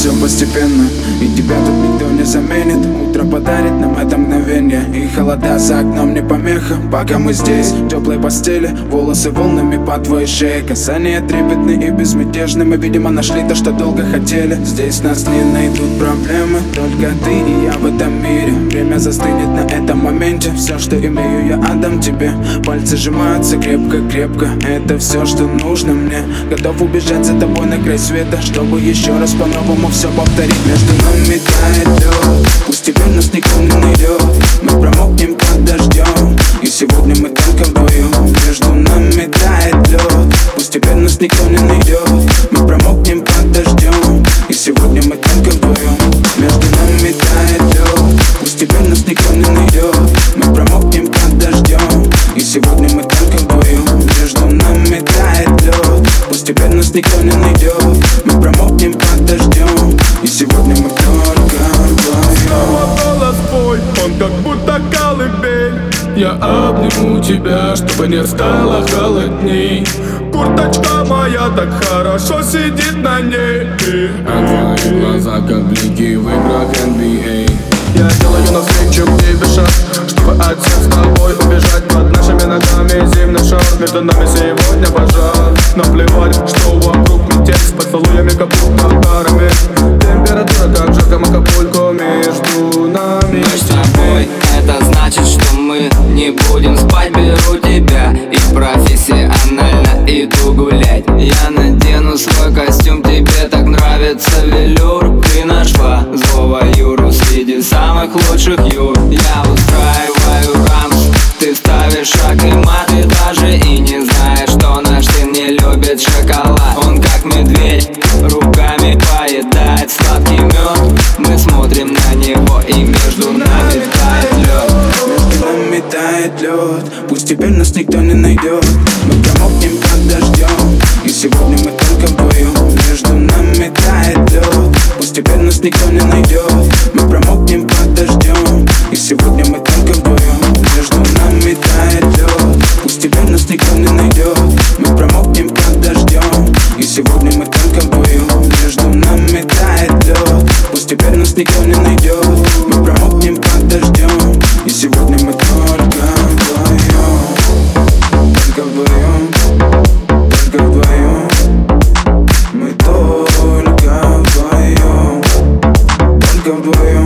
все постепенно И тебя тут никто не заменит. Утро подарит нам это мгновение И холода за окном не помеха. Пока мы здесь, в теплой постели Волосы волнами по твоей шее. Касания трепетные и безмятежны Мы, видимо, нашли то, что долго хотели. Здесь нас не найдут проблемы Только ты и я в этом мире. Время застынет на этом моменте. Все, что имею, я отдам тебе. Пальцы сжимаются крепко-крепко. Это все, что нужно мне. Готов убежать за тобой на край света Чтобы еще раз по-новому все повторить. Между нами тает лед Пусть теперь нас никто не найдет Мы промокнем под дождем И сегодня мы только вдвоем Между нами тает лед Пусть теперь нас никто не найдет Мы промокнем под дождем И сегодня мы только вдвоем Между нами тает лед Пусть теперь нас никто не найдет Мы промокнем под дождем И сегодня мы только вдвоем Между нами тает лед Пусть теперь нас никто не найдет Мы промокнем под дождем сегодня мы вдвоем Снова голос он как будто колыбель. Я обниму тебя, чтобы не стало холодней. Курточка моя так хорошо сидит на ней. А твои глаза как блики в играх NBA Я делаю навстречу к тебе шаг Чтобы от всех с тобой убежать. Под нашими ногами зимний шар Между нами сегодня пожар. Но плевать, что не будем спать Беру тебя. И профессионально иду гулять. Я надену свой костюм, тебе так нравится. Велюр Ты нашла злого Юру среди самых лучших Юр. Я устраиваю рамш, ты ставишь шаг и мат Ты даже и не знаешь, что наш сын не любит шоколад. Он как медведь, руками поедает сладкий мед. Мы смотрим на него и между нами тает лед Нами тает лед. Пусть теперь нас никто не найдет. Мы промокнем под дождем. И сегодня мы только вдвоем. Между нами тает лед. Пусть теперь нас никто не найдет. Мы промокнем под дождем. И сегодня мы только вдвоем, только вдвоем Мы только вдвоем, только вдвоем